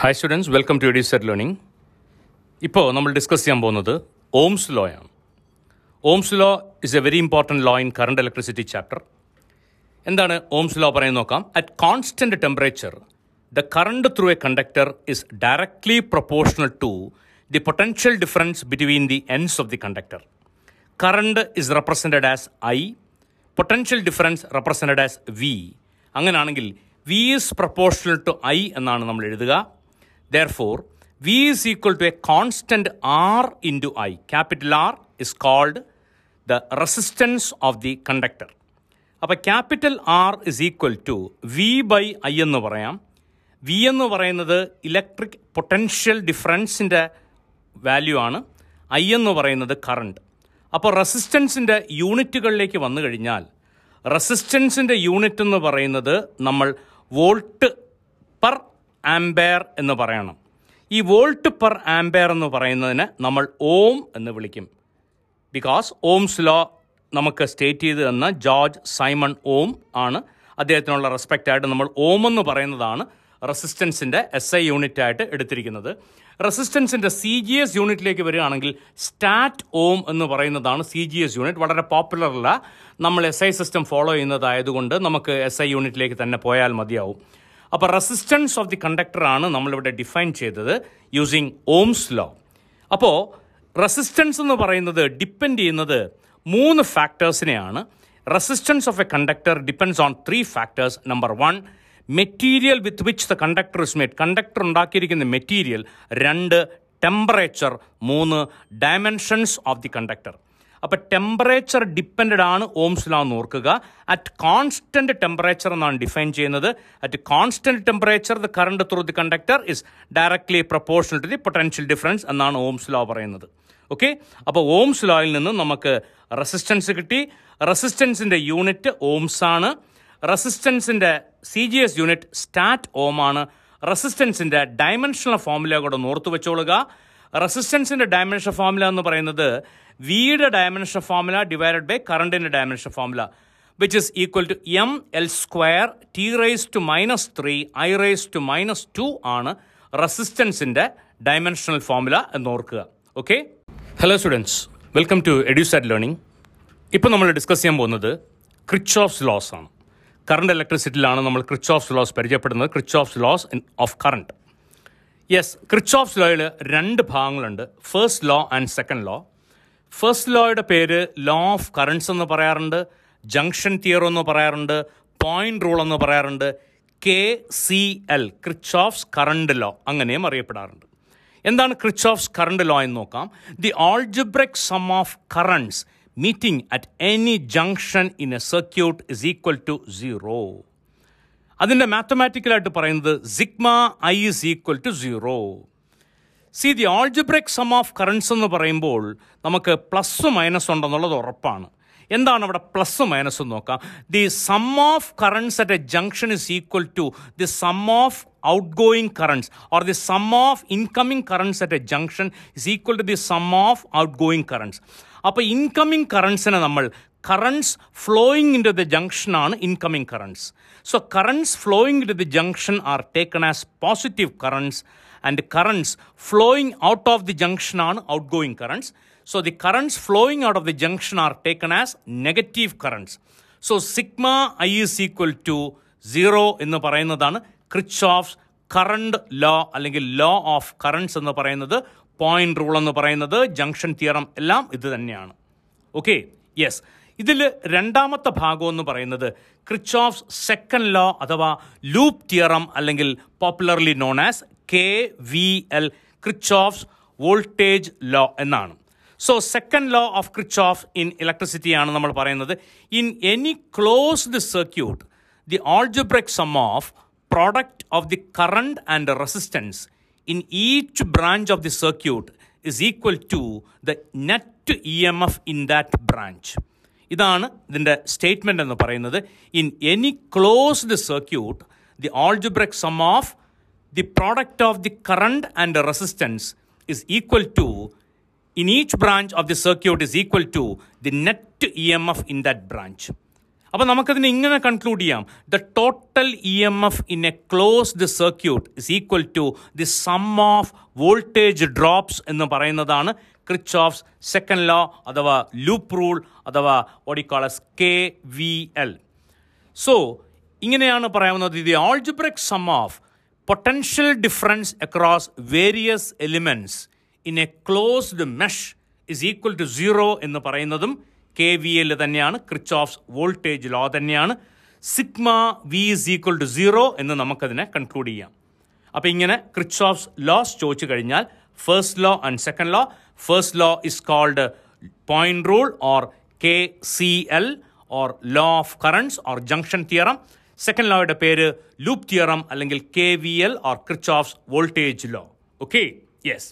Hi students welcome to Edusat learning ഇപ്പോൾ നമ്മൾ discuss ചെയ്യാൻ പോകുന്നത് ഓംസ് ലോ ആണ്. Ohm's law is a very important law in current electricity chapter എന്താണ് Ohm's law പറയുന്നത് നോക്കാം. At constant temperature the current through a conductor is directly proportional to the potential difference between the ends of the conductor current is represented as I potential difference represented as V അങ്ങനെയാണെങ്കിൽ V is proportional to I എന്നാണ് നമ്മൾ എഴുതുക. Therefore V is equal to a constant R into I capital R is called the resistance of the conductor അപ്പോൾ capital R is equal to V by I എന്ന് പറയാം. V എന്ന് പറയുന്നത് electric potential ഡിഫറൻസിന്റെ value ആണ്. I എന്ന് പറയുന്നത് current അപ്പോൾ റെസിസ്റ്റൻസിന്റെ യൂണിറ്റുകളിലേക്ക് വന്നു കഴിഞ്ഞാൽ റെസിസ്റ്റൻസിന്റെ യൂണിറ്റ് എന്ന് പറയുന്നത് നമ്മൾ വോൾട്ട് പെർ ആംബെയർ എന്ന് പറയണം. ഈ വോൾട്ട് പെർ ആംബെയർ എന്ന് പറയുന്നതിന് നമ്മൾ ഓം എന്ന് വിളിക്കും. ബിക്കോസ് ഓംസ് ലോ നമുക്ക് സ്റ്റേറ്റ് ചെയ്ത് തന്ന ജോർജ് സൈമൺ ഓം ആണ്. അദ്ദേഹത്തിനുള്ള റെസ്പെക്റ്റ് ആയിട്ട് നമ്മൾ ഓം എന്ന് പറയുന്നതാണ് റെസിസ്റ്റൻസിന്റെ എസ് ഐ യൂണിറ്റ് ആയിട്ട് എടുത്തിരിക്കുന്നത്. റെസിസ്റ്റൻസിന്റെ സി ജി എസ് യൂണിറ്റിലേക്ക് വരികയാണെങ്കിൽ സ്റ്റാറ്റ് ഓം എന്ന് പറയുന്നതാണ് സി ജി എസ് യൂണിറ്റ് വളരെ പോപ്പുലർ അല്ല. നമ്മൾ എസ് ഐ സിസ്റ്റം ഫോളോ ചെയ്യുന്നതായതുകൊണ്ട് നമുക്ക് എസ് ഐ യൂണിറ്റിലേക്ക് തന്നെ പോയാൽ മതിയാവും. അപ്പോൾ റെസിസ്റ്റൻസ് ഓഫ് ദി കണ്ടക്ടറാണ് നമ്മളിവിടെ ഡിഫൈൻ ചെയ്തത് യൂസിങ് ഓംസ് ലോ അപ്പോൾ റെസിസ്റ്റൻസ് എന്ന് പറയുന്നത് ഡിപ്പെൻഡ് ചെയ്യുന്നത് മൂന്ന് ഫാക്ടേഴ്സിനെയാണ് resistance of a conductor depends on three factors number one material with which the conductor is made conductor ഉണ്ടാക്കിയിരിക്കുന്ന മെറ്റീരിയൽ രണ്ട് ടെമ്പറേച്ചർ മൂന്ന് ഡയമെൻഷൻസ് ഓഫ് ദി കണ്ടക്ടർ അപ്പോൾ ടെമ്പറേച്ചർ ഡിപ്പെൻഡ് ആണ് ഓംസ് ലോ എന്ന് ഓർക്കുക. അറ്റ് കോൺസ്റ്റന്റ് ടെമ്പറേച്ചർ എന്നാണ് define ചെയ്യുന്നത്. At constant temperature the current through the conductor is directly proportional to the potential difference എന്നാണ് ഓംസ് ലോ പറയുന്നത്. ഓക്കെ അപ്പോൾ ഓംസ് ലോയിൽ നിന്ന് നമുക്ക് റെസിസ്റ്റൻസ് കിട്ടി. റെസിസ്റ്റൻസിന്റെ യൂണിറ്റ് ഓംസ് ആണ്. റെസിസ്റ്റൻസിന്റെ C G S unit statohm ആണ്. റെസിസ്റ്റൻസിന്റെ ഡയമെൻഷണൽ ഫോമുല കൂടെ ഓർത്തു വെച്ചോളുക. റെസിസ്റ്റൻസിന്റെ ഡയമെൻഷൻ ഫോമുല എന്ന് പറയുന്നത് വിയുടെ ഡയമെൻഷൻ ഫോർമുല ഡിവൈഡഡ് ബൈ കറണ്ടിന്റെ dimension formula which is equal to M L square T raise to minus three I raise to minus two ആണ് റെസിസ്റ്റൻസിന്റെ ഡയമെൻഷണൽ ഫോർമുല എന്ന് ഓർക്കുക okay hello students welcome to Edusat learning ഇപ്പോൾ നമ്മൾ discuss ചെയ്യാൻ പോകുന്നത് ക്രിച്ച് loss ആണ്. കറണ്ട് ഇലക്ട്രിസിറ്റിയിലാണ് നമ്മൾ ക്രിച്ച് ഓഫ്സ് ലോസ് പരിചയപ്പെടുന്നത്. Kirchhoff's laws of current yes Kirchhoff's ലോയിൽ രണ്ട് ഭാഗങ്ങളുണ്ട്. First law and second law first ലോയുടെ പേര് ലോ ഓഫ് കറൻസ് എന്ന് പറയാറുണ്ട് ജംഗ്ഷൻ തിയറോ എന്ന് പറയാറുണ്ട് പോയിന്റ് റൂൾ എന്ന് പറയാറുണ്ട് K C L Kirchhoff's current law അങ്ങനെയും അറിയപ്പെടാറുണ്ട്. എന്താണ് ക്രിച്ച് ഓഫ്സ് കറണ്ട് ലോ എന്ന് നോക്കാം. The algebraic sum of currents meeting at any junction in a circuit is equal to zero അതിന്റെ മാത്തമാറ്റിക്കലായിട്ട് പറയുന്നത് sigma I is equal to zero C the algebraic sum of currents എന്ന് പറയുമ്പോൾ നമുക്ക് plus minus ഉണ്ടെന്നുള്ളത് ഉറപ്പാണ്. എന്താണ് അവിടെ പ്ലസ് മൈനസ് നോക്കാം? The sum of currents at a junction is equal to the sum of outgoing currents or the sum of incoming currents at a junction is equal to the sum of outgoing currents അപ്പോൾ incoming കറൻസിനെ നമ്മൾ currents flowing into the junction ആണ് incoming currents so currents flowing to the junction are taken as positive currents and currents flowing out of the junction ആണ് outgoing currents so the currents flowing out of the junction are taken as negative currents so sigma I is equal to zero എന്ന് പറയുന്നതാണ് ക്രിച്ച് of current law അല്ലെങ്കിൽ law of currents എന്ന് പറയുന്നത് point rule എന്ന് പറയുന്നത് junction theorem എല്ലാം ഇത് തന്നെയാണ്. ഓക്കെ യെസ് ഇതിൽ രണ്ടാമത്തെ ഭാഗം എന്ന് പറയുന്നത് ക്രിച്ച് ഓഫ് സെക്കൻഡ് ലോ അഥവാ ലൂപ്പ് തിയറം അല്ലെങ്കിൽ popularly known as K V L Kirchhoff's of voltage law എന്നാണ്. So second law of Kirchhoff's of in electricity ആണ് നമ്മൾ പറയുന്നത്. In any closed circuit the algebraic sum of product of the current and resistance in each branch of the circuit is equal to the net E M F in that branch ഇതാണ് ഇതിന്റെ statement എന്ന് പറയുന്നത്. In any closed circuit the algebraic sum of product of the current and resistance is equal to in each branch of the circuit is equal to the net E M F in that branch അപ്പോൾ നമുക്കതിനെ ഇങ്ങനെ conclude ചെയ്യാം. The total E M F in a closed circuit is equal to the sum of voltage drops എന്ന് പറയുന്നതാണ് ക്രിച്ച് of second law അഥവാ loop rule അഥവാ ഓഡിക്കോളസ് K V L so ഇങ്ങനെയാണ് പറയാവുന്നത്. The algebraic sum of potential difference across various elements in a closed mesh is equal to zero എന്ന് പറയുന്നതും K V L തന്നെയാണ് ക്രിച്ച് ഓഫ് വോൾട്ടേജ് ലോ തന്നെയാണ്. Sigma V is equal to zero എന്ന് നമുക്കതിനെ conclude ചെയ്യാം. അപ്പോൾ ഇങ്ങനെ ക്രിച്ച് of laws ചോദിച്ചു കഴിഞ്ഞാൽ first law and second law first law is called point rule or K C L or law of currents or junction theorem second ലോയുടെ പേര് loop theorem അല്ലെങ്കിൽ K V L or Kirchhoff's of voltage law okay yes